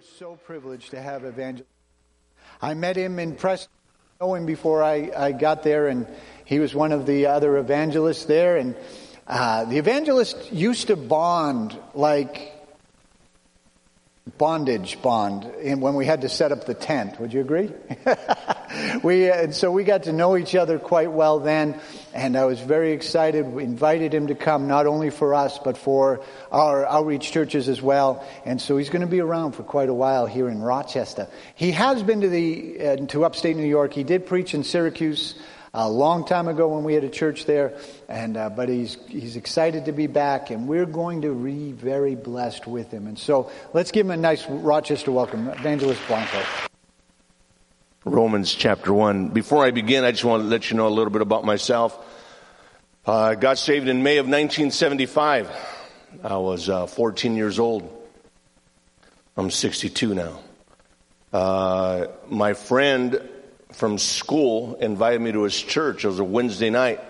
are so privileged to have Evangelist. I met him in Prescott, know him before I, I got there, and he was one of the other evangelists there. And uh, the evangelist used to bond like bondage bond when we had to set up the tent. Would you agree? we and so we got to know each other quite well then, and I was very excited. We invited him to come not only for us but for our outreach churches as well. And so he's going to be around for quite a while here in Rochester. He has been to the uh, to upstate New York. He did preach in Syracuse a long time ago when we had a church there, and uh, but he's he's excited to be back, and we're going to be very blessed with him. And so let's give him a nice Rochester welcome, Evangelist Blanco. Romans chapter one. Before I begin, I just want to let you know a little bit about myself. Uh, I got saved in May of 1975. I was uh, 14 years old. I'm 62 now. Uh, my friend from school invited me to his church. It was a Wednesday night.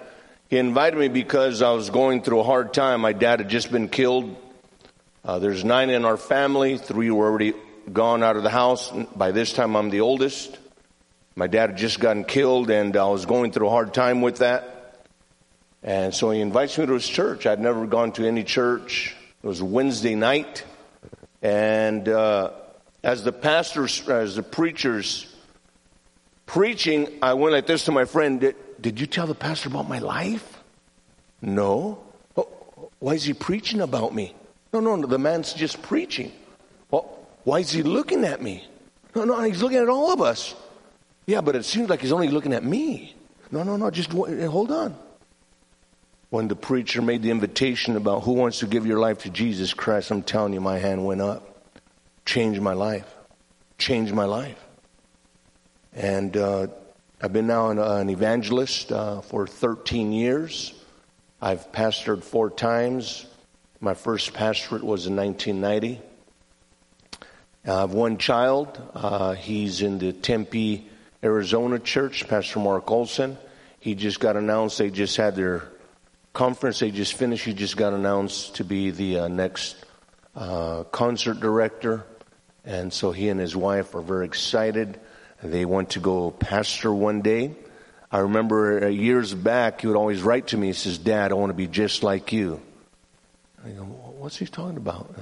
He invited me because I was going through a hard time. My dad had just been killed. Uh, there's nine in our family. Three were already gone out of the house. By this time, I'm the oldest. My dad had just gotten killed, and I was going through a hard time with that. And so he invites me to his church. I'd never gone to any church. It was Wednesday night. And uh, as the pastors, as the preachers preaching, I went like this to my friend, did, did you tell the pastor about my life? No. Oh, why is he preaching about me? No, no, no, the man's just preaching. Well, why is he looking at me? No, no, he's looking at all of us. Yeah, but it seems like he's only looking at me. No, no, no, just eh, hold on. When the preacher made the invitation about who wants to give your life to Jesus Christ, I'm telling you, my hand went up. Changed my life. Changed my life. And uh, I've been now an, uh, an evangelist uh, for 13 years. I've pastored four times. My first pastorate was in 1990. I have one child. Uh, he's in the Tempe, Arizona church, Pastor Mark Olson. He just got announced. They just had their conference. They just finished. He just got announced to be the uh, next concert director. And so he and his wife are very excited. They want to go pastor one day. I remember uh, years back, he would always write to me. He says, Dad, I want to be just like you. I go, what's he talking about?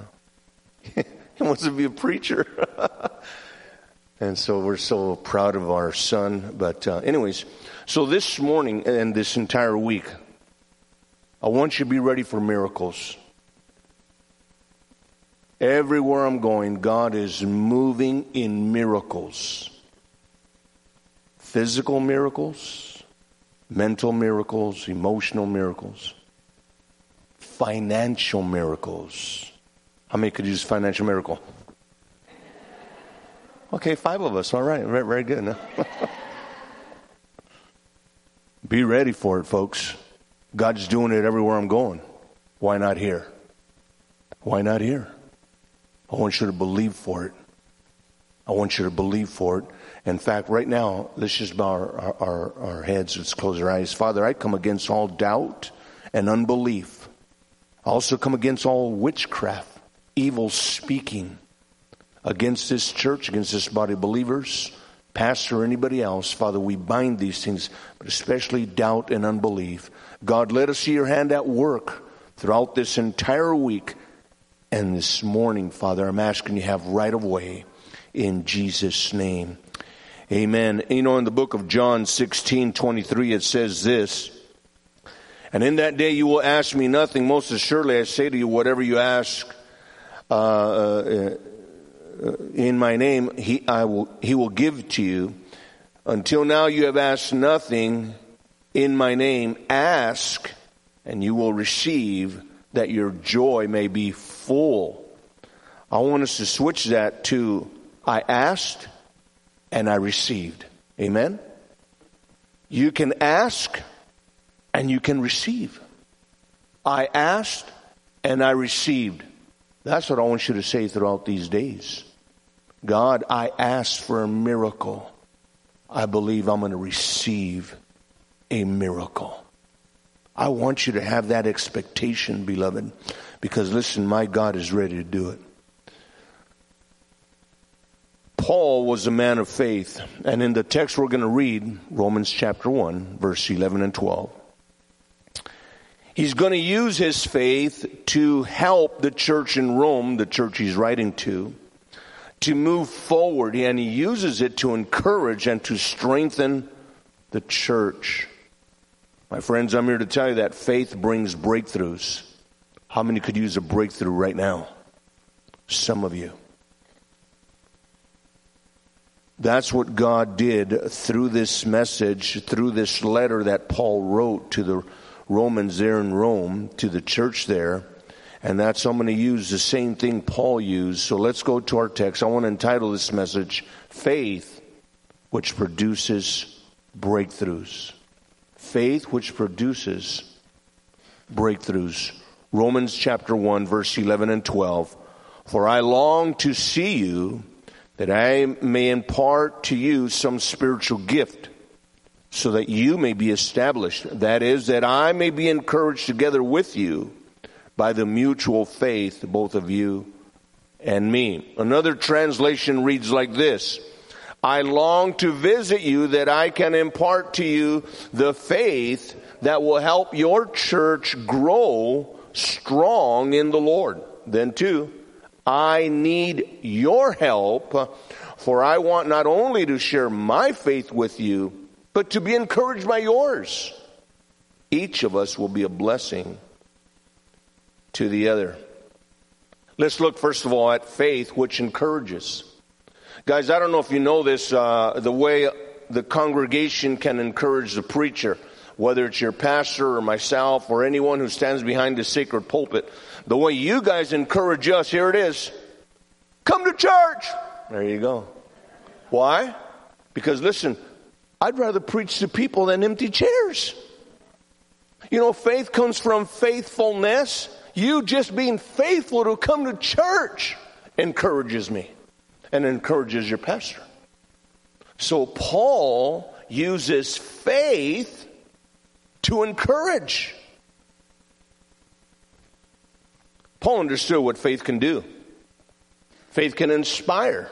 he wants to be a preacher. and so we're so proud of our son. But, uh, anyways, so this morning and this entire week, I want you to be ready for miracles. Everywhere I'm going, God is moving in miracles physical miracles, mental miracles, emotional miracles, financial miracles. How many could use financial miracle? Okay, five of us. All right, very, very good. Be ready for it, folks. God's doing it everywhere I'm going. Why not here? Why not here? I want you to believe for it. I want you to believe for it. In fact, right now, let's just bow our, our, our heads, let's close our eyes. Father, I come against all doubt and unbelief. I also come against all witchcraft, evil speaking against this church, against this body of believers, pastor, or anybody else. Father, we bind these things, but especially doubt and unbelief. God, let us see your hand at work throughout this entire week. And this morning, Father, I'm asking you have right of way in Jesus' name. Amen. You know, in the book of John 16, 23, it says this, and in that day you will ask me nothing. Most assuredly I say to you, whatever you ask, uh, uh, uh, in my name, he, I will, he will give to you. Until now you have asked nothing in my name. Ask and you will receive that your joy may be full. I want us to switch that to I asked and I received. Amen? You can ask and you can receive. I asked and I received. That's what I want you to say throughout these days. God, I asked for a miracle. I believe I'm going to receive a miracle. I want you to have that expectation, beloved, because listen, my God is ready to do it. Paul was a man of faith, and in the text we're going to read, Romans chapter 1, verse 11 and 12. He's going to use his faith to help the church in Rome, the church he's writing to, to move forward, and he uses it to encourage and to strengthen the church. My friends, I'm here to tell you that faith brings breakthroughs. How many could use a breakthrough right now? Some of you. That's what God did through this message, through this letter that Paul wrote to the Romans there in Rome, to the church there. And that's, I'm going to use the same thing Paul used. So let's go to our text. I want to entitle this message, Faith which produces breakthroughs. Faith which produces breakthroughs. Romans chapter 1, verse 11 and 12. For I long to see you that I may impart to you some spiritual gift so that you may be established. That is, that I may be encouraged together with you by the mutual faith, both of you and me. Another translation reads like this. I long to visit you that I can impart to you the faith that will help your church grow strong in the Lord. Then two, I need your help, for I want not only to share my faith with you, but to be encouraged by yours. Each of us will be a blessing to the other. Let's look first of all at faith, which encourages. Guys, I don't know if you know this, uh, the way the congregation can encourage the preacher, whether it's your pastor or myself or anyone who stands behind the sacred pulpit. The way you guys encourage us, here it is. Come to church. There you go. Why? Because listen, I'd rather preach to people than empty chairs. You know, faith comes from faithfulness. You just being faithful to come to church encourages me and encourages your pastor. So Paul uses faith to encourage. Paul understood what faith can do. Faith can inspire.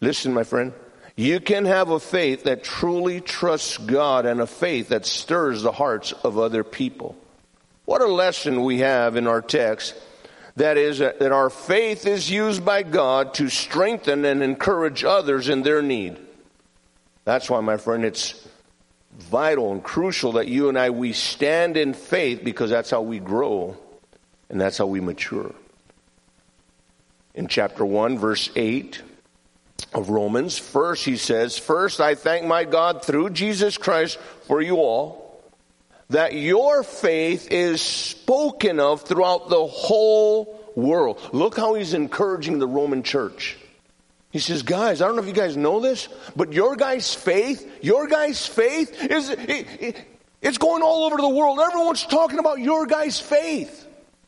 Listen, my friend, you can have a faith that truly trusts God and a faith that stirs the hearts of other people. What a lesson we have in our text. That is, uh, that our faith is used by God to strengthen and encourage others in their need. That's why, my friend, it's vital and crucial that you and I, we stand in faith because that's how we grow and that's how we mature. In chapter 1, verse 8 of Romans, first he says, First I thank my God through Jesus Christ for you all, that your faith is spoken of throughout the whole world. Look how he's encouraging the Roman church. He says, guys, I don't know if you guys know this, but your guys' faith, your guys' faith is, it, it, it's going all over the world. Everyone's talking about your guys' faith.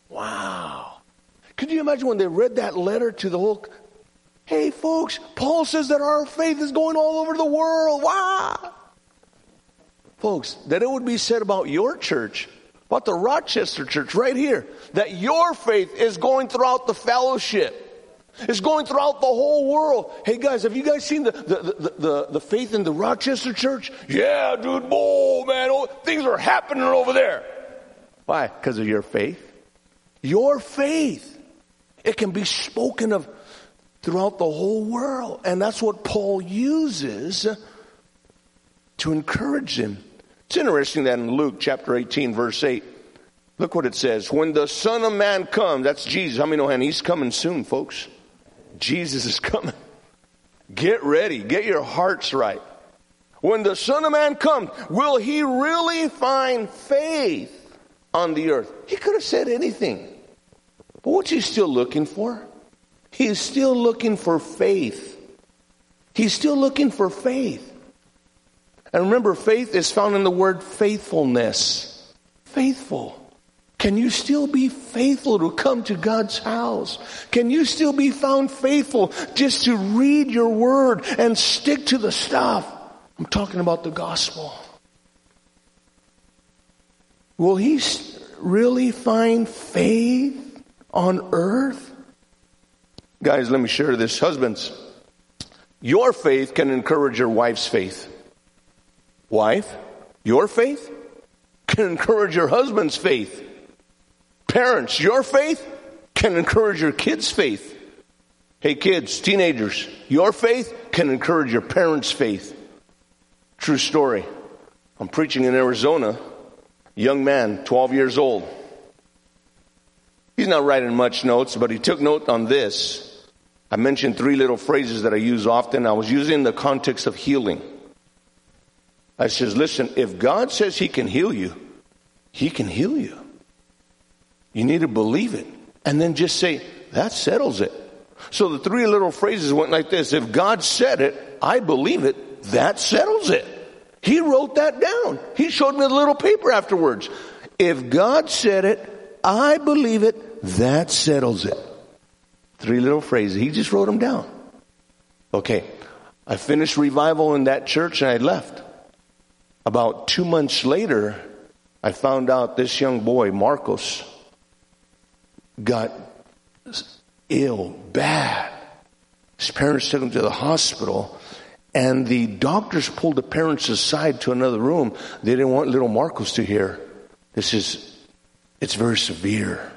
Wow. Could you imagine when they read that letter to the whole, hey folks, Paul says that our faith is going all over the world. Wow. Folks, that it would be said about your church, about the Rochester church right here, that your faith is going throughout the fellowship. It's going throughout the whole world. Hey guys, have you guys seen the, the, the, the, faith in the Rochester church? Yeah, dude, oh man, things are happening over there. Why? Because of your faith? Your faith. It can be spoken of throughout the whole world. And that's what Paul uses to encourage them. It's interesting that in Luke chapter 18, verse 8, look what it says. When the Son of Man comes, that's Jesus. How many know, and he's coming soon, folks? Jesus is coming. Get ready. Get your hearts right. When the Son of Man comes, will he really find faith on the earth. He could have said anything. But what's he still looking for? He's still looking for faith. He's still looking for faith. And remember, faith is found in the word faithfulness. Faithful. Can you still be faithful to come to God's house? Can you still be found faithful just to read your word and stick to the stuff? I'm talking about the gospel. Will he really find faith on earth? Guys, let me share this. Husbands, your faith can encourage your wife's faith. Wife, your faith can encourage your husband's faith. Parents, your faith can encourage your kids' faith. Hey kids, teenagers, your faith can encourage your parents' faith. True story. I'm preaching in Arizona. Young man, 12 years old. He's not writing much notes, but he took note on this. I mentioned three little phrases that I use often. I was using in the context of healing. I says, listen, if God says he can heal you, he can heal you. You need to believe it. And then just say, that settles it. So the three little phrases went like this. If God said it, I believe it, that settles it. He wrote that down. He showed me the little paper afterwards. If God said it, I believe it, that settles it. Three little phrases. He just wrote them down. Okay. I finished revival in that church and I left. About two months later, I found out this young boy, Marcos, got ill, bad. His parents took him to the hospital and the doctors pulled the parents aside to another room. They didn't want little Marcos to hear. This is, it's very severe.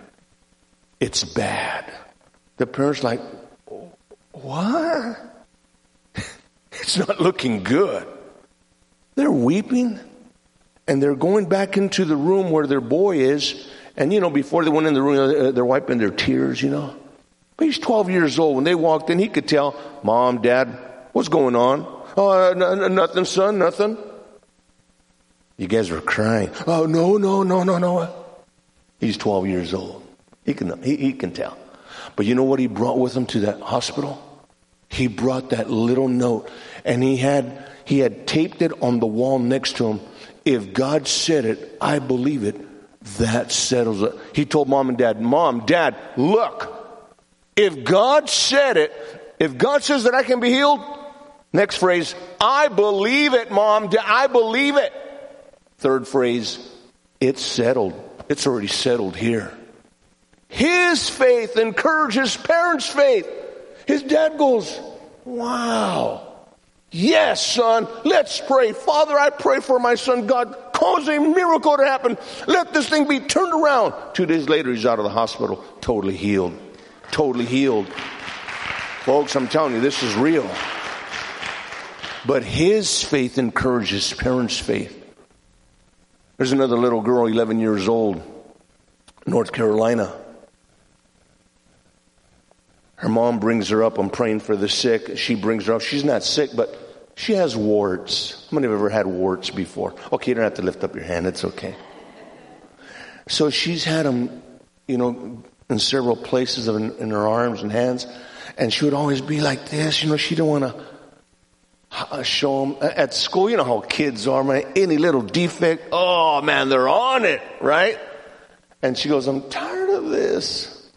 It's bad. The parents like, what? it's not looking good. They're weeping and they're going back into the room where their boy is. And you know, before they went in the room, uh, they're wiping their tears, you know. But he's 12 years old. When they walked in, he could tell, Mom, Dad, what's going on? Oh, uh, n- nothing, son, nothing. You guys were crying. Oh, no, no, no, no, no. He's 12 years old. He can, he, he can tell. But you know what he brought with him to that hospital? He brought that little note and he had, he had taped it on the wall next to him. If God said it, I believe it. That settles it. He told mom and dad, mom, dad, look, if God said it, if God says that I can be healed, next phrase, I believe it, mom, I believe it. Third phrase, it's settled. It's already settled here. His faith encourages parents' faith. His dad goes, Wow. Yes, son, let's pray. Father, I pray for my son. God, cause a miracle to happen. Let this thing be turned around. Two days later, he's out of the hospital, totally healed. Totally healed. Folks, I'm telling you, this is real. But his faith encourages parents' faith. There's another little girl, 11 years old, North Carolina. Her mom brings her up. I'm praying for the sick. She brings her up. She's not sick, but she has warts. How many have ever had warts before? Okay, you don't have to lift up your hand. It's okay. So she's had them, you know, in several places in, in her arms and hands. And she would always be like this. You know, she didn't want to show them uh, at school. You know how kids are, man. Any little defect, oh man, they're on it, right? And she goes, I'm tired of this.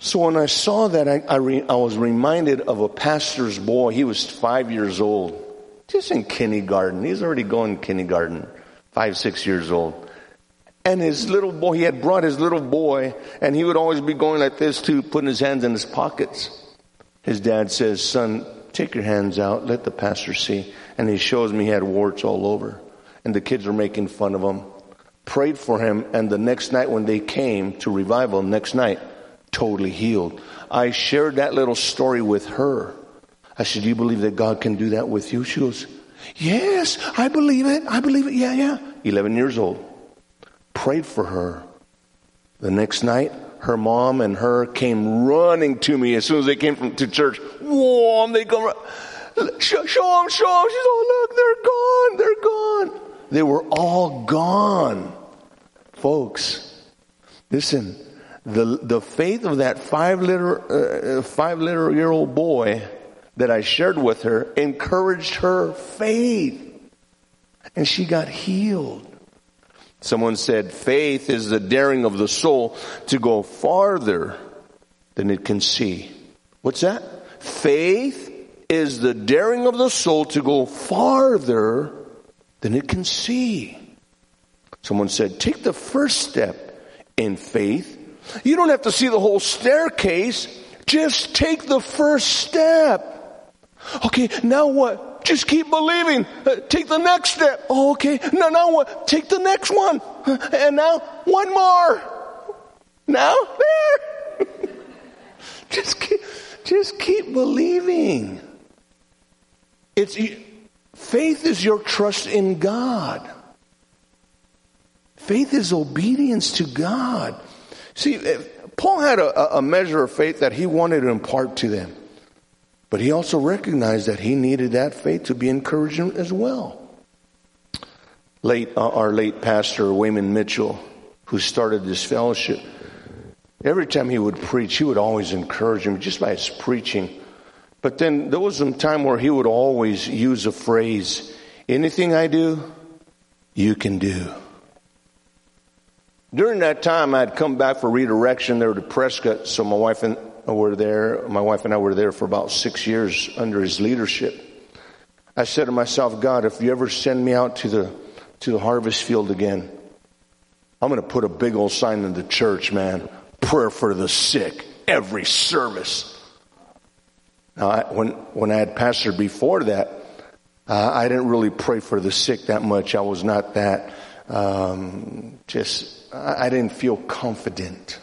So when I saw that, I, I, re, I, was reminded of a pastor's boy. He was five years old, just in kindergarten. He's already going kindergarten, five, six years old. And his little boy, he had brought his little boy, and he would always be going like this too, putting his hands in his pockets. His dad says, son, take your hands out, let the pastor see. And he shows me he had warts all over. And the kids were making fun of him. Prayed for him, and the next night when they came to revival, next night, totally healed. I shared that little story with her. I said, Do you believe that God can do that with you? She goes, Yes, I believe it. I believe it. Yeah, yeah. 11 years old. Prayed for her. The next night, her mom and her came running to me as soon as they came from, to church. Whoa, they come, show, show them, show them. She's, oh, look, they're gone, they're gone. They were all gone. Folks, listen, the, the faith of that five liter, uh, five liter year old boy that I shared with her encouraged her faith. And she got healed. Someone said faith is the daring of the soul to go farther than it can see. What's that? Faith is the daring of the soul to go farther than it can see. Someone said, take the first step in faith you don't have to see the whole staircase. Just take the first step. Okay, now what? Just keep believing. Uh, take the next step. Oh, okay. Now, now? Take the next one. Uh, and now one more. Now there. just keep, just keep believing. It's faith is your trust in God. Faith is obedience to God. See, Paul had a, a measure of faith that he wanted to impart to them. But he also recognized that he needed that faith to be encouraging as well. Late, uh, our late pastor, Wayman Mitchell, who started this fellowship, every time he would preach, he would always encourage him just by his preaching. But then there was some time where he would always use a phrase, anything I do, you can do. During that time, I'd come back for redirection there to Prescott, so my wife and were there, my wife and I were there for about six years under his leadership. I said to myself, God, if you ever send me out to the, to the harvest field again, I'm going to put a big old sign in the church, man. Prayer for the sick, every service. Now, I, when, when I had pastored before that, uh, I didn't really pray for the sick that much. I was not that, um, just, I, I didn't feel confident.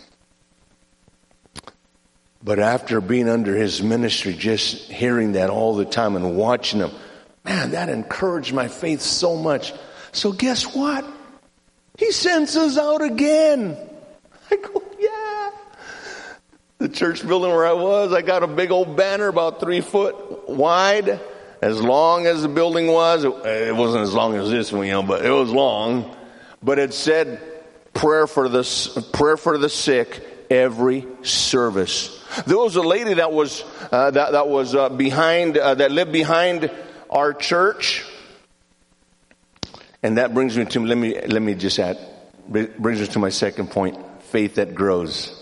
But after being under his ministry, just hearing that all the time and watching him, man, that encouraged my faith so much. So guess what? He sends us out again. I go, yeah. The church building where I was, I got a big old banner about three foot wide. As long as the building was, it wasn't as long as this one, you know, but it was long. But it said prayer for the, prayer for the sick every service. There was a lady that was uh, that that was uh, behind uh, that lived behind our church, and that brings me to let me let me just add brings us to my second point: faith that grows.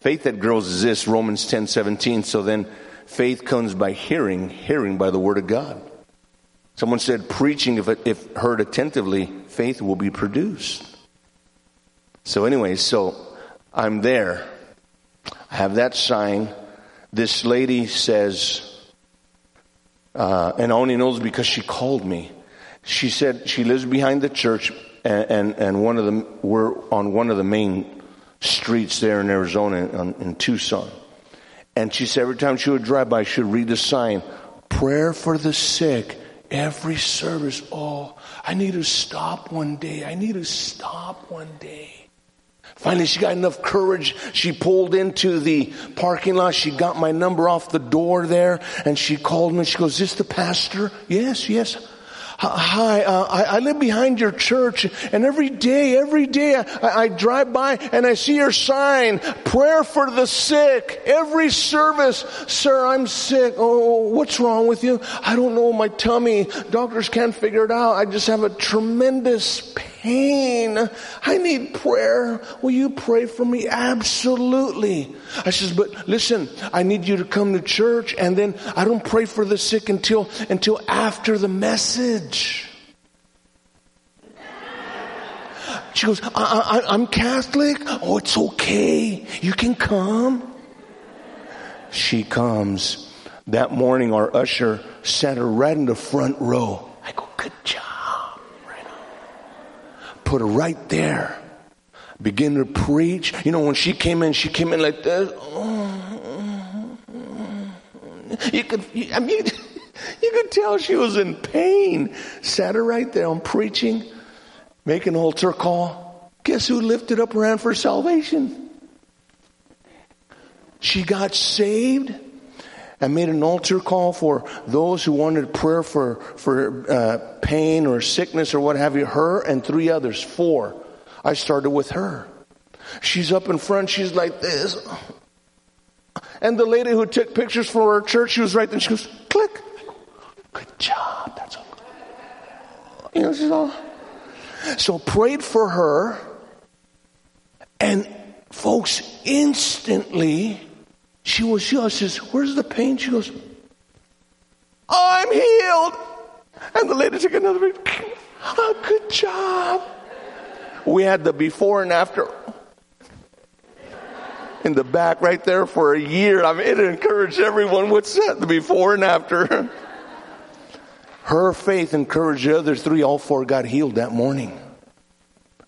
Faith that grows is this Romans ten seventeen. So then, faith comes by hearing, hearing by the word of God. Someone said, preaching, if, if heard attentively, faith will be produced. So, anyway, so I'm there I have that sign. This lady says, uh, and only knows because she called me. She said she lives behind the church, and, and, and one of the we're on one of the main streets there in Arizona, in, in Tucson. And she said every time she would drive by, she would read the sign, "Prayer for the sick." Every service. Oh, I need to stop one day. I need to stop one day. Finally, she got enough courage. She pulled into the parking lot. She got my number off the door there and she called me. She goes, is this the pastor? Yes, yes. Hi, uh, I, I, live behind your church, and every day, every day, I, I, drive by and I see your sign, prayer for the sick. Every service, sir, I'm sick. Oh, what's wrong with you? I don't know my tummy. Doctors can't figure it out. I just have a tremendous pain. I need prayer. Will you pray for me? Absolutely. I says, but listen, I need you to come to church, and then I don't pray for the sick until until after the message. She goes, I, am Catholic. Oh, it's okay. You can come. She comes. That morning, our usher sat her right in the front row. I go, good job. Right Put her right there. Begin to preach. You know, when she came in, she came in like this. You could, I mean, you could tell she was in pain. Sat her right there. I'm preaching, making an altar call. Guess who lifted up her hand for salvation? She got saved and made an altar call for those who wanted prayer for, for uh, pain or sickness or what have you. Her and three others, four. I started with her. She's up in front. She's like this. And the lady who took pictures for her church, she was right there. She goes, click. Good job. That's all. You know, she's all. So prayed for her, and folks, instantly, she was, she says, Where's the pain? She goes, I'm healed. And the lady took another picture. Oh, ah, good job. We had the before and after. in the back right there for a year. I mean, it encouraged everyone. What's that? The before and after. Her faith encouraged the other three. All four got healed that morning.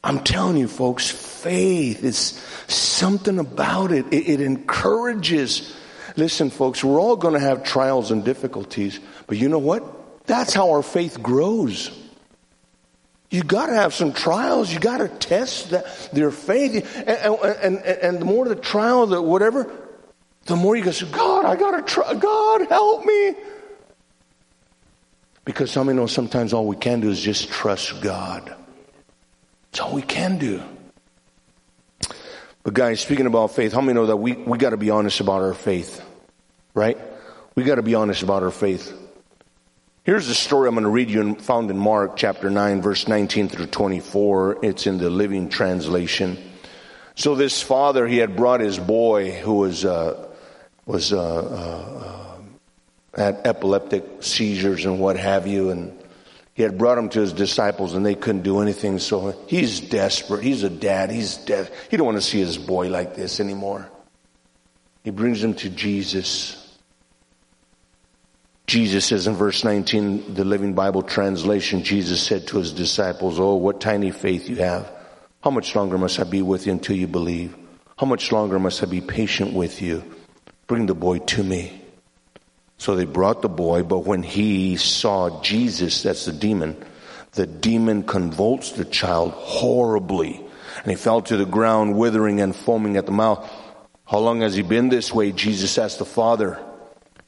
I'm telling you, folks, faith is something about it. It, it encourages. Listen, folks, we're all going to have trials and difficulties, but you know what? That's how our faith grows. You got to have some trials. You got to test their faith. And, and, and, and, the more the trial, the whatever, the more you go, God, I got to try. God, help me. Because some of you know sometimes all we can do is just trust God. That's all we can do. But guys, speaking about faith, how many know that we, we got to be honest about our faith? Right? We got to be honest about our faith. Here's the story I'm going to read you found in Mark chapter 9 verse 19 through 24. It's in the Living Translation. So this father, he had brought his boy who was, uh, was, uh, uh, had epileptic seizures and what have you and he had brought him to his disciples and they couldn't do anything. So he's desperate. He's a dad. He's dead. He don't want to see his boy like this anymore. He brings him to Jesus. Jesus says in verse 19, the Living Bible translation, Jesus said to his disciples, Oh, what tiny faith you have. How much longer must I be with you until you believe? How much longer must I be patient with you? Bring the boy to me. So they brought the boy, but when he saw Jesus, that's the demon, the demon convulsed the child horribly. And he fell to the ground, withering and foaming at the mouth. How long has he been this way? Jesus asked the father.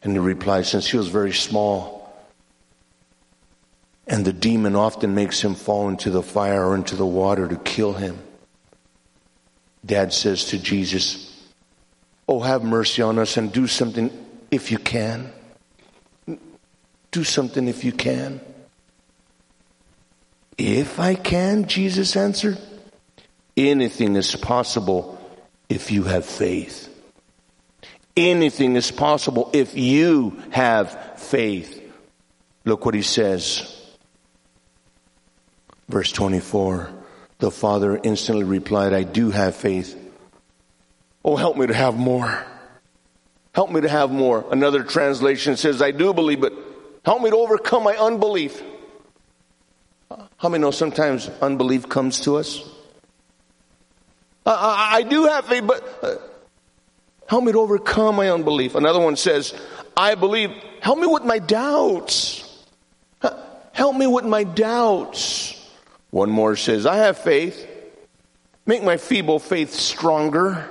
And he replied, since he was very small. And the demon often makes him fall into the fire or into the water to kill him. Dad says to Jesus, Oh, have mercy on us and do something if you can. Do something if you can. If I can, Jesus answered, anything is possible if you have faith. Anything is possible if you have faith. Look what he says. Verse 24. The father instantly replied, I do have faith. Oh, help me to have more. Help me to have more. Another translation says, I do believe, but Help me to overcome my unbelief. How many know sometimes unbelief comes to us? I, I, I do have faith, but uh, help me to overcome my unbelief. Another one says, I believe. Help me with my doubts. Help me with my doubts. One more says, I have faith. Make my feeble faith stronger.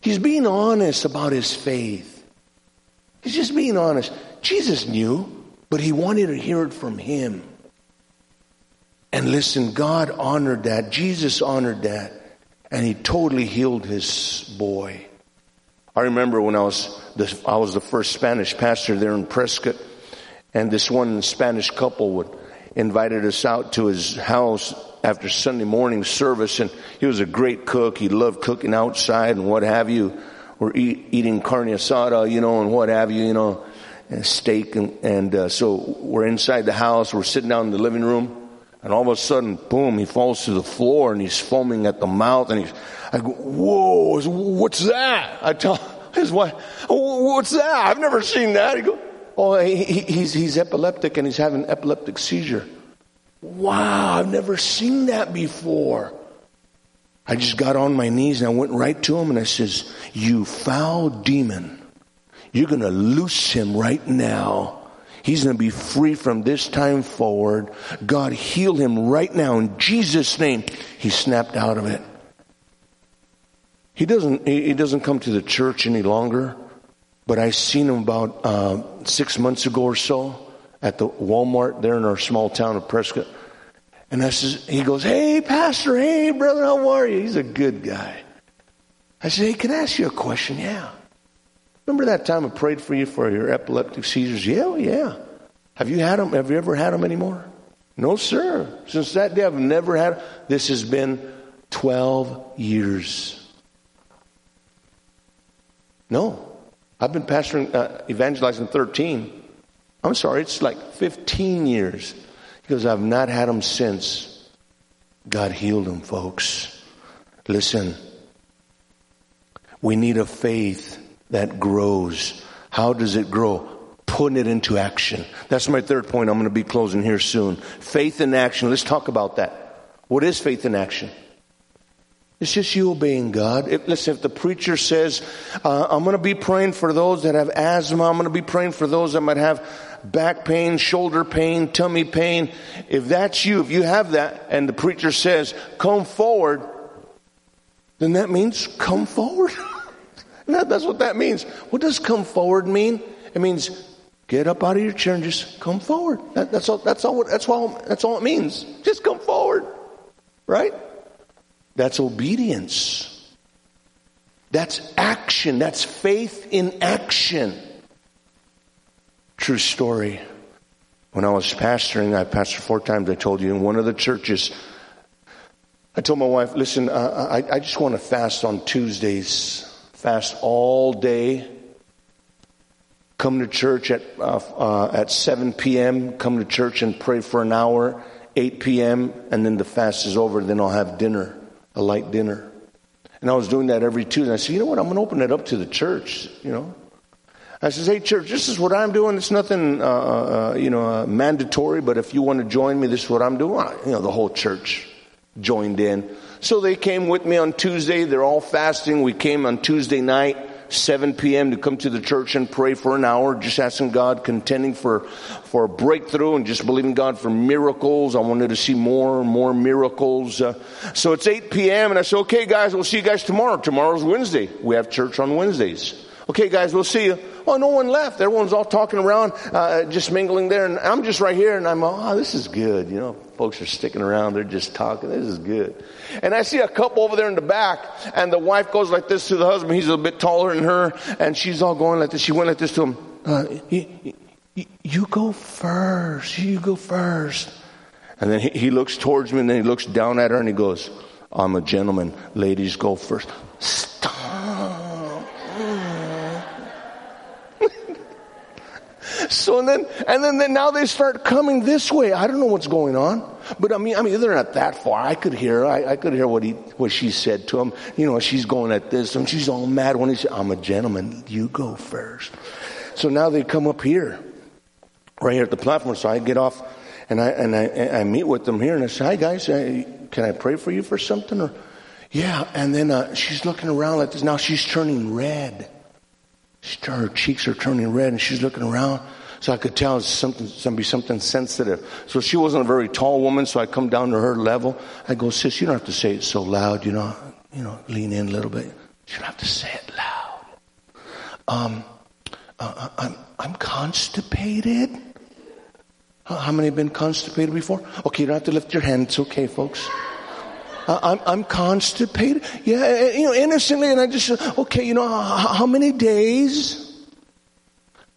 He's being honest about his faith. He's just being honest. Jesus knew, but he wanted to hear it from him. And listen, God honored that. Jesus honored that. And he totally healed his boy. I remember when I was the, I was the first Spanish pastor there in Prescott, and this one Spanish couple would invited us out to his house after Sunday morning service, and he was a great cook. He loved cooking outside and what have you. We're eat, eating carne asada, you know, and what have you, you know steak, and, and uh, so we're inside the house. We're sitting down in the living room, and all of a sudden, boom! He falls to the floor, and he's foaming at the mouth, and he's. I go, whoa! What's that? I tell his wife, what's that? I've never seen that. He goes, oh, he, he's he's epileptic, and he's having epileptic seizure. Wow! I've never seen that before. I just got on my knees and I went right to him and I says, "You foul demon, You're going to loose him right now. He's going to be free from this time forward. God heal him right now in Jesus' name. He snapped out of it. He doesn't, he doesn't come to the church any longer, but I seen him about uh, six months ago or so at the Walmart there in our small town of Prescott. And I says, he goes, Hey, pastor, hey, brother, how are you? He's a good guy. I said, Hey, can I ask you a question? Yeah. Remember that time I prayed for you for your epileptic seizures? Yeah, yeah. Have you had them? Have you ever had them anymore? No, sir. Since that day, I've never had. This has been 12 years. No, I've been pastoring, uh, evangelizing 13. I'm sorry, it's like 15 years because I've not had them since. God healed them, folks. Listen, We need a faith that grows. How does it grow? Putting it into action. That's my third point. I'm going to be closing here soon. Faith in action. Let's talk about that. What is faith in action? It's just you obeying God. If, listen, if the preacher says, uh, I'm going to be praying for those that have asthma, I'm going to be praying for those that might have back pain, shoulder pain, tummy pain. If that's you, if you have that, and the preacher says, come forward, then that means come forward. that's what that means. What does come forward mean? It means get up out of your chair and just come forward. That, that's all. That's all. That's all. That's all it means. Just come forward, right? That's obedience. That's action. That's faith in action. True story. When I was pastoring, I pastored four times, I told you, in one of the churches, I told my wife, listen, uh, I, I just want to fast on Tuesdays, fast all day. Come to church at, uh, uh, at 7 p.m., come to church and pray for an hour, 8 p.m., and then the fast is over, then I'll have dinner, a light dinner. And I was doing that every Tuesday. I said, you know what, I'm going to open it up to the church, you know. I says, hey, church, this is what I'm doing. It's nothing, uh, uh, you know, uh, mandatory, but if you want to join me, this is what I'm doing. You know, the whole church joined in. So they came with me on Tuesday. They're all fasting. We came on Tuesday night, 7 p.m. to come to the church and pray for an hour, just asking God, contending for, for a breakthrough and just believing God for miracles. I wanted to see more and more miracles. Uh, so it's 8 p.m. and I said, okay, guys, we'll see you guys tomorrow. Tomorrow's Wednesday. We have church on Wednesdays. Okay, guys, we'll see you. Oh, no one left. Everyone's all talking around, uh, just mingling there. And I'm just right here and I'm, oh, this is good. You know, folks are sticking around. They're just talking. This is good. And I see a couple over there in the back and the wife goes like this to the husband. He's a bit taller than her and she's all going like this. She went like this to him. Uh, he, you go first. You go first. And then he, he looks towards me and then he looks down at her and he goes, I'm a gentleman. Ladies go first. So and then, and then, then now they start coming this way. I don't know what's going on. But I mean, I mean, they're not that far. I could hear, I, I could hear what he, what she said to him. You know, she's going at this and she's all mad when he said, I'm a gentleman. You go first. So now they come up here, right here at the platform. So I get off and I, and I, I meet with them here and I say, hi guys, uh, can I pray for you for something? Or, yeah. And then, uh, she's looking around like this. Now she's turning red. Her cheeks are turning red and she's looking around. So I could tell something, something, something sensitive. So she wasn't a very tall woman, so I come down to her level. I go, sis, you don't have to say it so loud, you know, you know, lean in a little bit. You don't have to say it loud. Um, uh, uh I'm, I'm constipated. How many have been constipated before? Okay, you don't have to lift your hand. It's okay, folks. I'm, I'm constipated. Yeah, eh, eh, you know, innocently. And I just, okay, you know, how, how many days?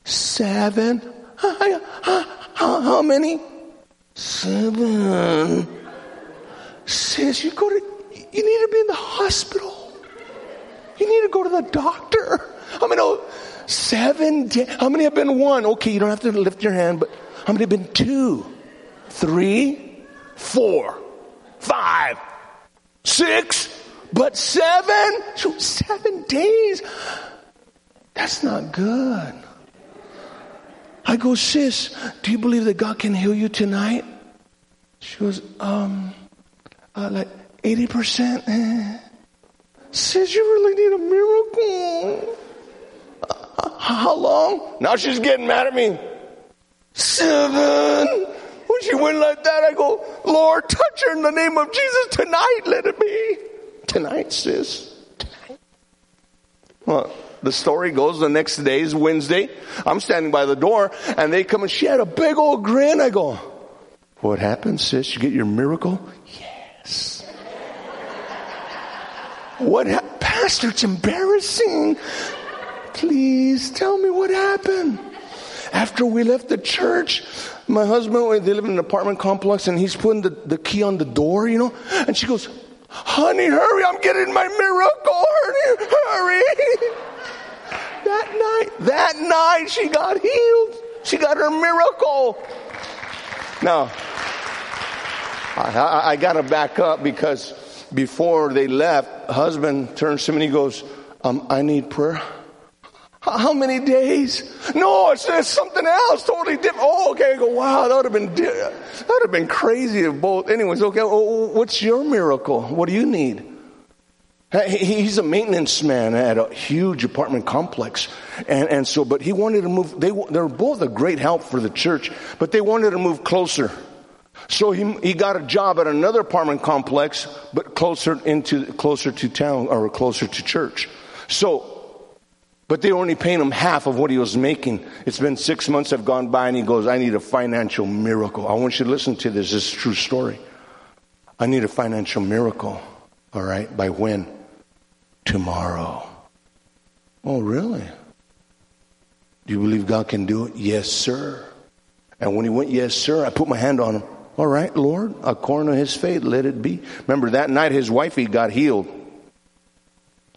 Seven. How, how, how many? Seven. Says you go to, you need to be in the hospital. You need to go to the doctor. How many? Oh, seven. Days. How many have been one? Okay, you don't have to lift your hand, but how many have been two, three, four, five, six, but seven? Seven days. That's not good. I go, sis, do you believe that God can heal you tonight? She goes, um, uh, like 80%. Eh. Sis, you really need a miracle. Uh, how long? Now she's getting mad at me. Seven. When she went like that, I go, Lord, touch her in the name of Jesus tonight. Let it be. Tonight, sis. Tonight. Well, the story goes the next day is Wednesday. I'm standing by the door and they come and she had a big old grin. I go, what happened, sis? You get your miracle? Yes. what ha- Pastor, it's embarrassing. Please tell me what happened. After we left the church, my husband, they live in an apartment complex and he's putting the, the key on the door, you know, and she goes, honey, hurry, I'm getting my miracle, hurry, hurry. That night, that night she got healed. She got her miracle. Now, I, I, I got to back up because before they left, husband turns to me and he goes, Um, I need prayer. How many days? No, it's, says something else, totally different. Oh, okay. I go, wow, that would have been that would have been crazy if both. Anyways, okay. Oh, oh, what's your miracle? What do you need? He's a maintenance man at a huge apartment complex, and and so, but he wanted to move. They they're both a great help for the church, but they wanted to move closer. So he he got a job at another apartment complex, but closer into closer to town or closer to church. So but they only paying him half of what he was making. It's been six months have gone by and he goes, I need a financial miracle. I want you to listen to this. This is a true story. I need a financial miracle. All right. By when? Tomorrow. Oh, really? Do you believe God can do it? Yes, sir. And when he went, yes, sir, I put my hand on him. All right, Lord, according to his faith, let it be. Remember that night his wife he got healed.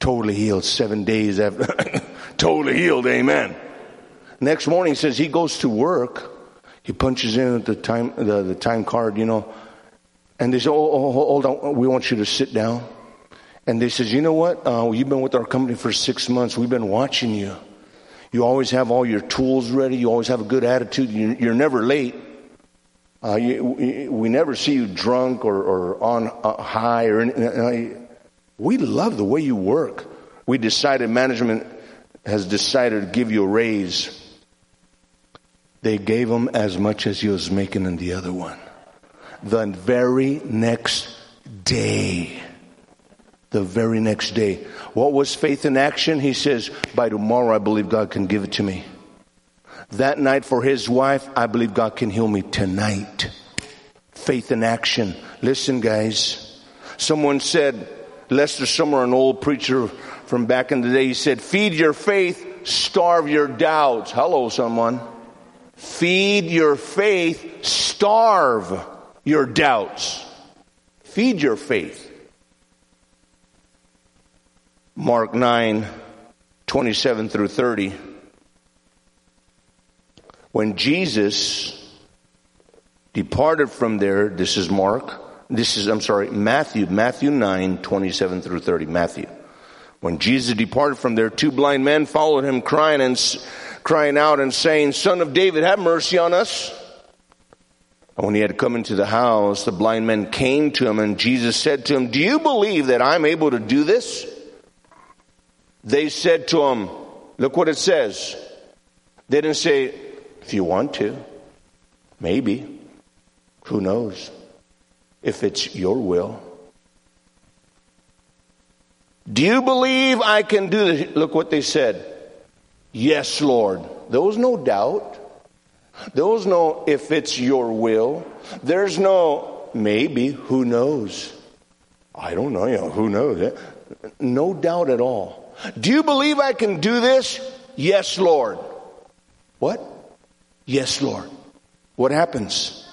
Totally healed seven days after. Totally healed. Amen. Next morning, he says he goes to work. He punches in at the time, the, the time card, you know, and they say, oh, oh, hold on, we want you to sit down. And they says, you know what? Uh, you've been with our company for six months. We've been watching you. You always have all your tools ready. You always have a good attitude. You, are never late. Uh, you, we never see you drunk or, or on uh, high or. Uh, we love the way you work. We decided management has decided to give you a raise, they gave him as much as he was making in the other one. The very next day, the very next day. What was faith in action? He says, by tomorrow I believe God can give it to me. That night for his wife, I believe God can heal me tonight. Faith in action. Listen guys, someone said, Lester Sumrall, an old preacher from back in the day. He said, feed your faith, starve your doubts. Hello, someone. Feed your faith, starve your doubts. Feed your faith. Mark 9, 27 through 30. When Jesus departed from there, this is Mark, this is, I'm sorry, Matthew, Matthew 9, 27 through 30, Matthew. When Jesus departed from there, two blind men followed him crying and crying out and saying, Son of David, have mercy on us. And when he had come into the house, the blind men came to him and Jesus said to him, Do you believe that I'm able to do this? They said to him, Look what it says. They didn't say, If you want to, maybe. Who knows? If it's your will. Do you believe I can do this? Look what they said. Yes, Lord. There was no doubt. There was no if it's your will. There's no maybe. Who knows? I don't know. You know who knows? Eh? No doubt at all. Do you believe I can do this? Yes, Lord. What? Yes, Lord. What happens?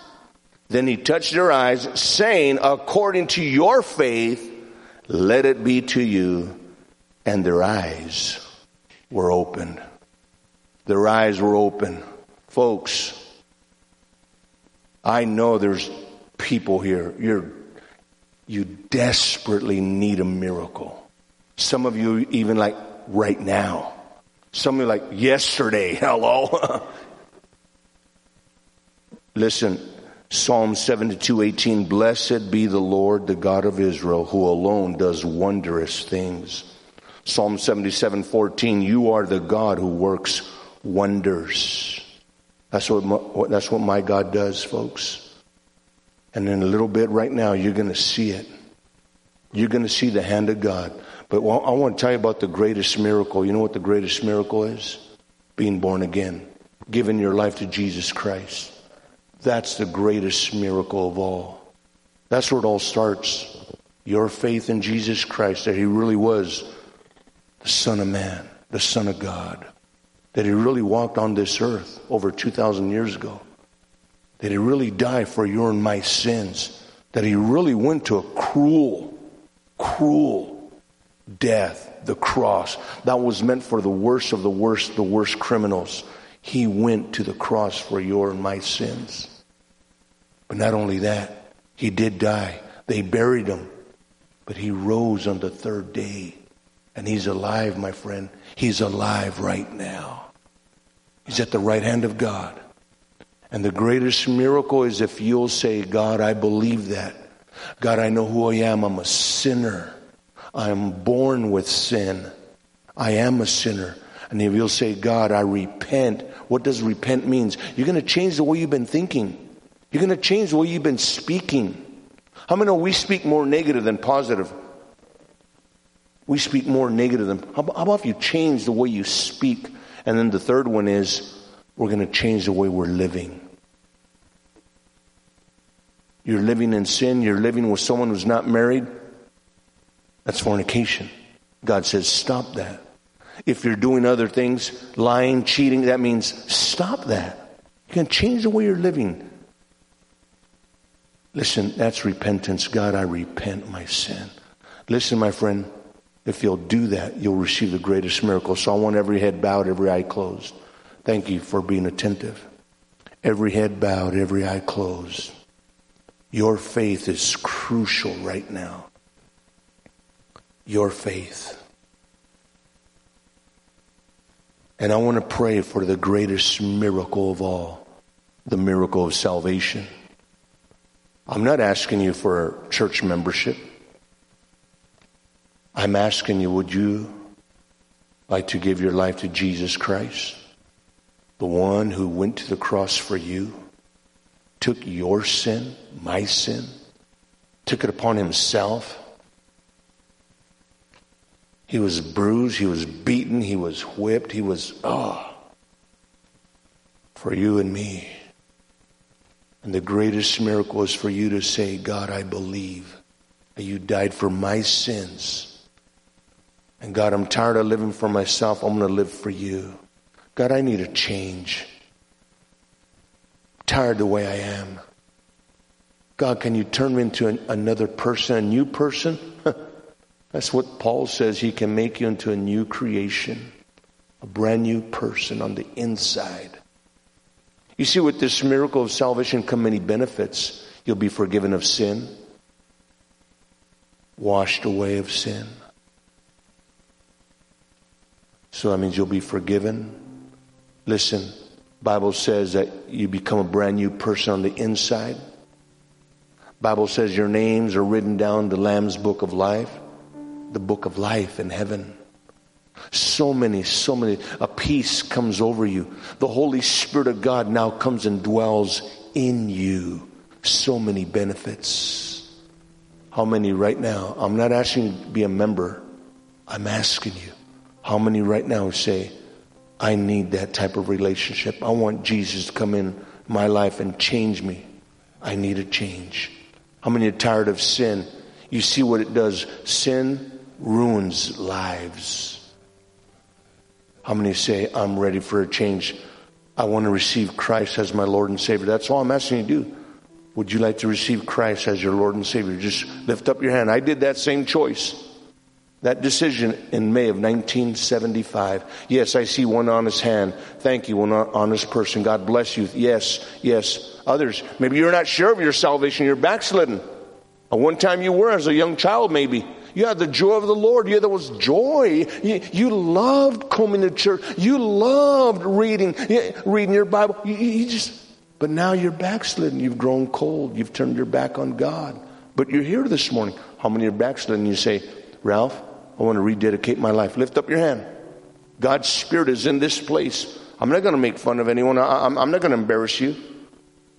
Then he touched their eyes, saying, according to your faith, let it be to you. And their eyes were opened. Their eyes were open. Folks, I know there's people here. You're, you desperately need a miracle. Some of you even like right now. Some of you like yesterday. Hello. Listen, Psalm 72, 18, blessed be the Lord, the God of Israel, who alone does wondrous things. Psalm 77, 14, you are the God who works wonders. That's what, my, that's what my God does, folks. And in a little bit right now, you're going to see it. You're going to see the hand of God. But I want to tell you about the greatest miracle. You know what the greatest miracle is? Being born again, giving your life to Jesus Christ. That's the greatest miracle of all. That's where it all starts. Your faith in Jesus Christ, that He really was the Son of Man, the Son of God, that He really walked on this earth over 2,000 years ago, that He really died for your and my sins, that He really went to a cruel, cruel death, the cross. That was meant for the worst of the worst, the worst criminals. He went to the cross for your and my sins. But not only that, he did die. They buried him, but he rose on the third day And He's alive, my friend. He's alive right now. He's at the right hand of God. And the greatest miracle is if you'll say, God, I believe that. God, I know who I am. I'm a sinner. I'm born with sin. I am a sinner. And if you'll say, God, I repent. What does repent means? You're going to change the way you've been thinking. You're going to change the way you've been speaking. How many know we speak more negative than positive? We speak more negative than. How about if you change the way you speak? And then the third one is we're going to change the way we're living. You're living in sin, you're living with someone who's not married. That's fornication. God says, stop that. If you're doing other things, lying, cheating, that means stop that. You can change the way you're living. Listen, that's repentance. God, I repent my sin. Listen, my friend, if you'll do that, you'll receive the greatest miracle. So I want every head bowed, every eye closed. Thank you for being attentive. Every head bowed, every eye closed. Your faith is crucial right now. Your faith. And I want to pray for the greatest miracle of all the miracle of salvation. I'm not asking you for church membership. I'm asking you, would you like to give your life to Jesus Christ, the one who went to the cross for you, took your sin, my sin, took it upon himself? He was bruised, he was beaten, he was whipped, he was, oh, for you and me. And the greatest miracle is for you to say, God, I believe that you died for my sins. And God, I'm tired of living for myself. I'm going to live for you. God, I need a change. I'm tired the way I am. God, can you turn me into an, another person, a new person? That's what Paul says. He can make you into a new creation, a brand new person on the inside. You see, with this miracle of salvation come many benefits. You'll be forgiven of sin, washed away of sin. So that means you'll be forgiven. Listen, Bible says that you become a brand new person on the inside. Bible says your names are written down the Lamb's book of life, the book of life in heaven. So many, so many, a peace comes over you. The Holy Spirit of God now comes and dwells in you. So many benefits. How many right now? I'm not asking you to be a member. I'm asking you. How many right now say, I need that type of relationship? I want Jesus to come in my life and change me. I need a change. How many are tired of sin? You see what it does. Sin ruins lives. How many say, I'm ready for a change? I want to receive Christ as my Lord and Savior. That's all I'm asking you to do. Would you like to receive Christ as your Lord and Savior? Just lift up your hand. I did that same choice. That decision in May of 1975. Yes, I see one honest hand. Thank you, one honest person. God bless you. Yes, yes. Others, maybe you're not sure of your salvation. You're backslidden. One time you were as a young child, maybe. You had the joy of the Lord. You, there was joy. You, you loved coming to church. You loved reading, reading your Bible. You, you just, but now you're backslidden. You've grown cold. You've turned your back on God. But you're here this morning. How many are backslidden? You say, Ralph, I want to rededicate my life. Lift up your hand. God's Spirit is in this place. I'm not going to make fun of anyone. I, I'm, I'm not going to embarrass you.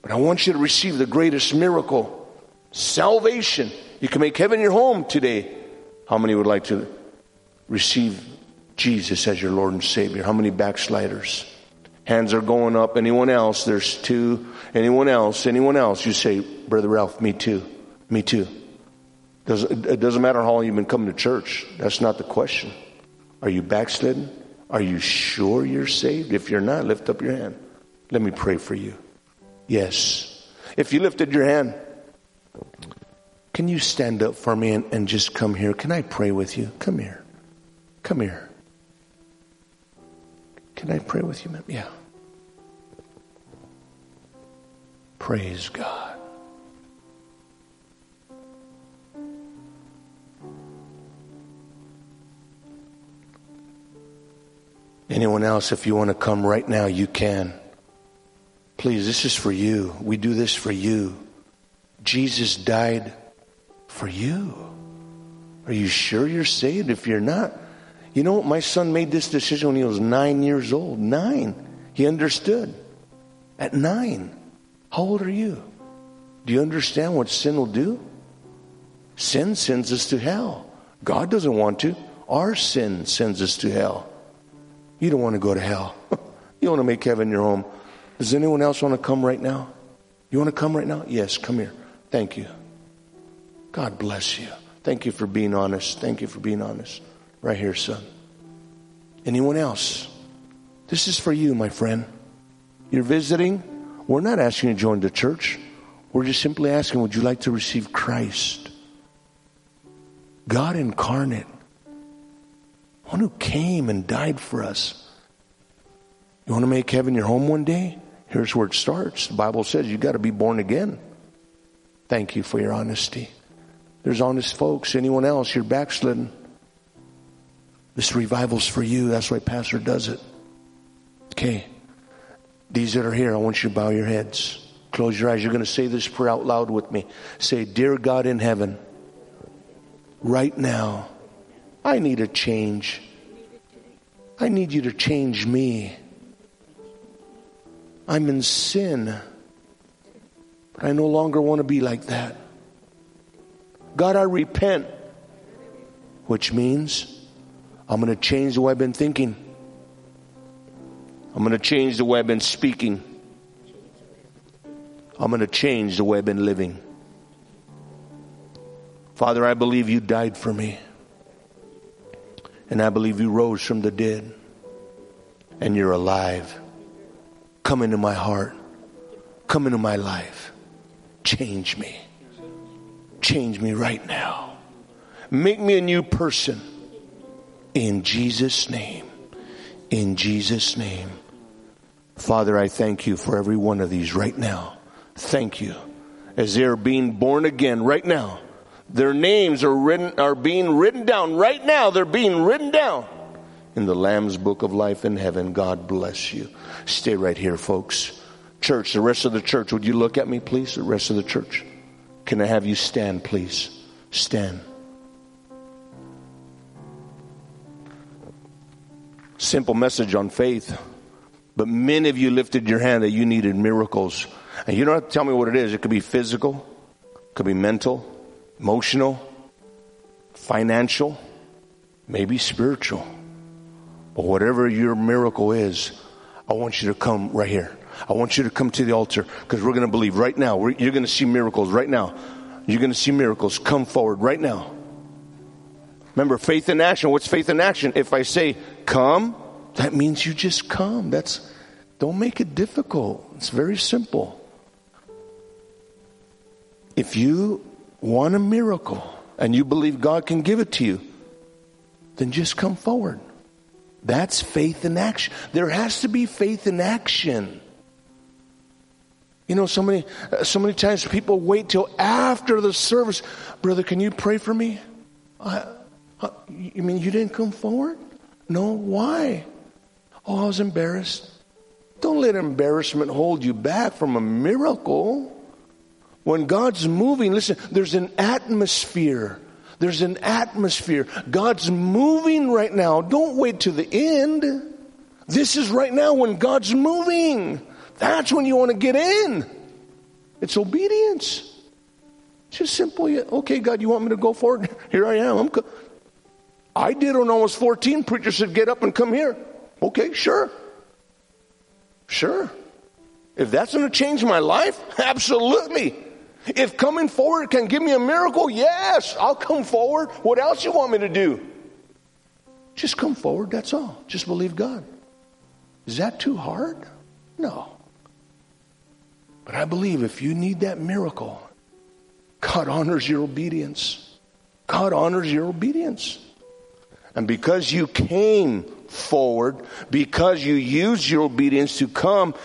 But I want you to receive the greatest miracle salvation. You can make heaven your home today. How many would like to receive Jesus as your Lord and Savior? How many backsliders? Hands are going up. Anyone else? There's two. Anyone else? Anyone else? You say, Brother Ralph, me too. Me too. It doesn't matter how long you've been coming to church. That's not the question. Are you backslidden? Are you sure you're saved? If you're not, lift up your hand. Let me pray for you. Yes. If you lifted your hand, can you stand up for me and, and just come here? Can I pray with you? Come here. Come here. Can I pray with you, ma'am? Yeah. Praise God. Anyone else, if you want to come right now, you can. Please, this is for you. We do this for you. Jesus died for you. Are you sure you're saved? If you're not, you know, what? my son made this decision when he was nine years old. Nine. He understood. At nine. How old are you? Do you understand what sin will do? Sin sends us to hell. God doesn't want to. Our sin sends us to hell. You don't want to go to hell. you want to make heaven your home. Does anyone else want to come right now? You want to come right now? Yes, come here. Thank you. God bless you. Thank you for being honest. Thank you for being honest. Right here, son. Anyone else? This is for you, my friend. You're visiting. We're not asking you to join the church. We're just simply asking, would you like to receive Christ? God incarnate. One who came and died for us. You want to make heaven your home one day? Here's where it starts. The Bible says you got to be born again. Thank you for your honesty. There's honest folks. Anyone else, you're backslidden. This revival's for you. That's why Pastor does it. Okay. These that are here, I want you to bow your heads. Close your eyes. You're going to say this prayer out loud with me. Say, Dear God in heaven, right now, I need a change. I need you to change me. I'm in sin, but I no longer want to be like that. God, I repent, which means I'm going to change the way I've been thinking. I'm going to change the way I've been speaking. I'm going to change the way I've been living. Father, I believe you died for me. And I believe you rose from the dead. And you're alive. Come into my heart. Come into my life. Change me. Change me right now. Make me a new person. In Jesus' name. In Jesus' name. Father, I thank you for every one of these right now. Thank you. As they're being born again right now. Their names are written, are being written down right now. They're being written down in the Lamb's book of life in heaven. God bless you. Stay right here, folks. Church, the rest of the church, would you look at me, please? The rest of the church. Can I have you stand, please? Stand. Simple message on faith. But many of you lifted your hand that you needed miracles. And you don't have to tell me what it is. It could be physical, could be mental, emotional, financial, maybe spiritual. But whatever your miracle is, I want you to come right here. I want you to come to the altar because we're going to believe right now. We're, you're going to see miracles right now. You're going to see miracles. Come forward right now. Remember, faith in action. What's faith in action? If I say come, that means you just come. That's don't make it difficult. It's very simple. If you want a miracle and you believe God can give it to you, then just come forward. That's faith in action. There has to be faith in action. You know, so many, uh, so many times people wait till after the service. Brother, can you pray for me? I, I, you mean you didn't come forward? No, why? Oh, I was embarrassed. Don't let embarrassment hold you back from a miracle. When God's moving, listen, there's an atmosphere. There's an atmosphere. God's moving right now. Don't wait to the end. This is right now when God's moving. That's when you want to get in. It's obedience. Just simply, okay, God, you want me to go forward? Here I am. I'm co- I did when I was 14. Preacher said, get up and come here. Okay, sure. Sure. If that's going to change my life, absolutely. If coming forward can give me a miracle, yes, I'll come forward. What else you want me to do? Just come forward, that's all. Just believe God. Is that too hard? No. But I believe if you need that miracle, God honors your obedience. God honors your obedience. And because you came forward, because you used your obedience to come,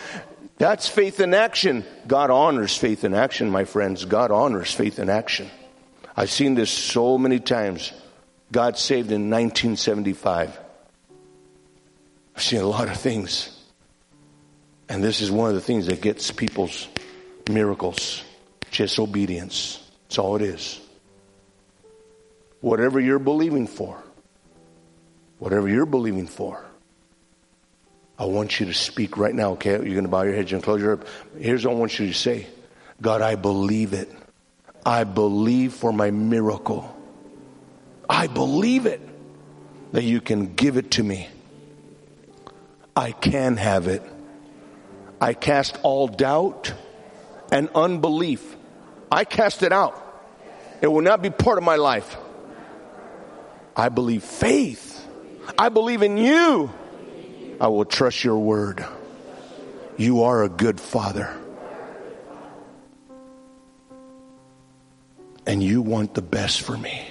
that's faith in action. God honors faith in action, my friends. God honors faith in action. I've seen this so many times. God saved in 1975. I've seen a lot of things. And this is one of the things that gets people's miracles. Just obedience. That's all it is. Whatever you're believing for, whatever you're believing for, I want you to speak right now, okay? You're going to bow your head and close your eyes. Here's what I want you to say God, I believe it. I believe for my miracle. I believe it that you can give it to me. I can have it. I cast all doubt and unbelief. I cast it out. It will not be part of my life. I believe faith. I believe in you. I will trust your word. You are a good father. And you want the best for me.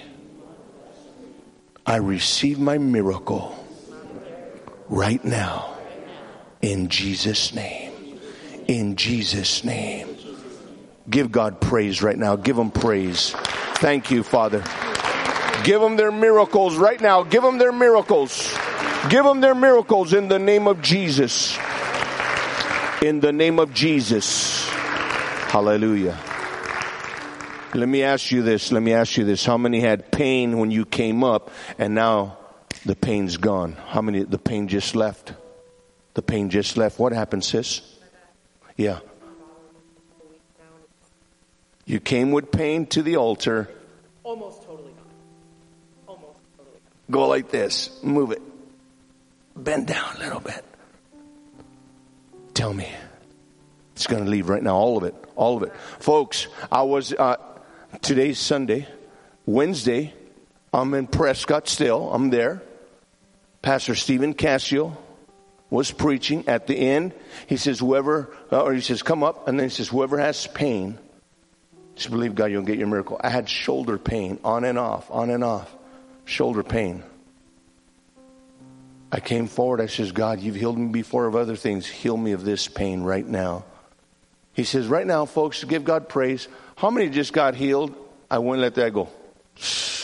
I receive my miracle right now in Jesus' name. In Jesus' name. Give God praise right now. Give Him praise. Thank you, Father. Give them their miracles right now. Give them their miracles. Give them their miracles in the name of Jesus. In the name of Jesus. Hallelujah. Let me ask you this. Let me ask you this. How many had pain when you came up and now the pain's gone? How many, the pain just left? The pain just left. What happened, sis? Yeah. You came with pain to the altar. Almost totally gone. Almost totally gone. Go like this. Move it. Bend down a little bit. Tell me. It's going to leave right now. All of it. All of it. Folks, I was, uh, today's Sunday. Wednesday, I'm in Prescott still. I'm there. Pastor Stephen Cassio was preaching at the end. He says, whoever, uh, or he says, come up. And then he says, whoever has pain, just believe God, you'll get your miracle. I had shoulder pain on and off, on and off. Shoulder pain. I came forward. I says, God, you've healed me before of other things. Heal me of this pain right now. He says, right now, folks, give God praise. How many just got healed? I wouldn't let that go.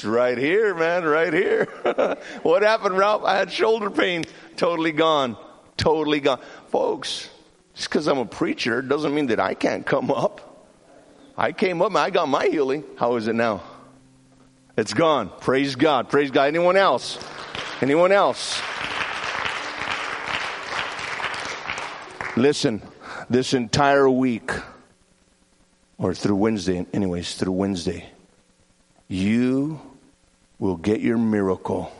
Right here, man, right here. what happened, Ralph? I had shoulder pain. Totally gone. Totally gone. Folks, just because I'm a preacher doesn't mean that I can't come up. I came up and I got my healing. How is it now? It's gone. Praise God. Praise God. Anyone else? Anyone else? Listen, this entire week, or through Wednesday, anyways, through Wednesday, you will get your miracle.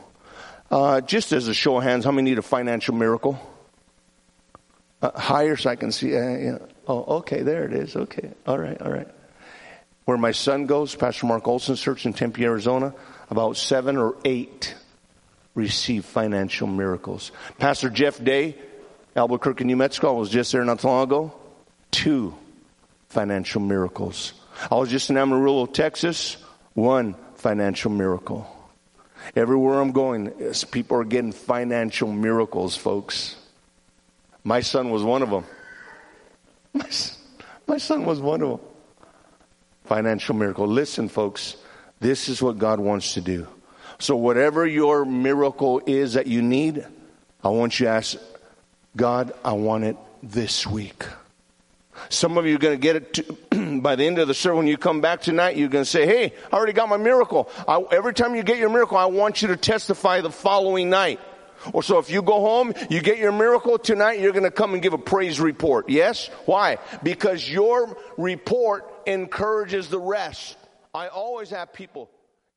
Uh, just as a show of hands, how many need a financial miracle? Uh, higher so I can see. Uh, yeah. Oh, okay, there it is. Okay, all right, all right. Where my son goes, Pastor Mark Olson Church in Tempe, Arizona, about seven or eight receive financial miracles. Pastor Jeff Day, Albuquerque, New Mexico, I was just there not long ago. Two financial miracles. I was just in Amarillo, Texas. One financial miracle. Everywhere I'm going, people are getting financial miracles, folks. My son was one of them. My son was one of them. Financial miracle. Listen, folks, this is what God wants to do. So, whatever your miracle is that you need, I want you to ask God, I want it this week. Some of you are going to get it to, by the end of the service. When you come back tonight, you're going to say, Hey, I already got my miracle. I, every time you get your miracle, I want you to testify the following night. Or so if you go home, you get your miracle tonight, you're going to come and give a praise report. Yes? Why? Because your report encourages the rest. I always have people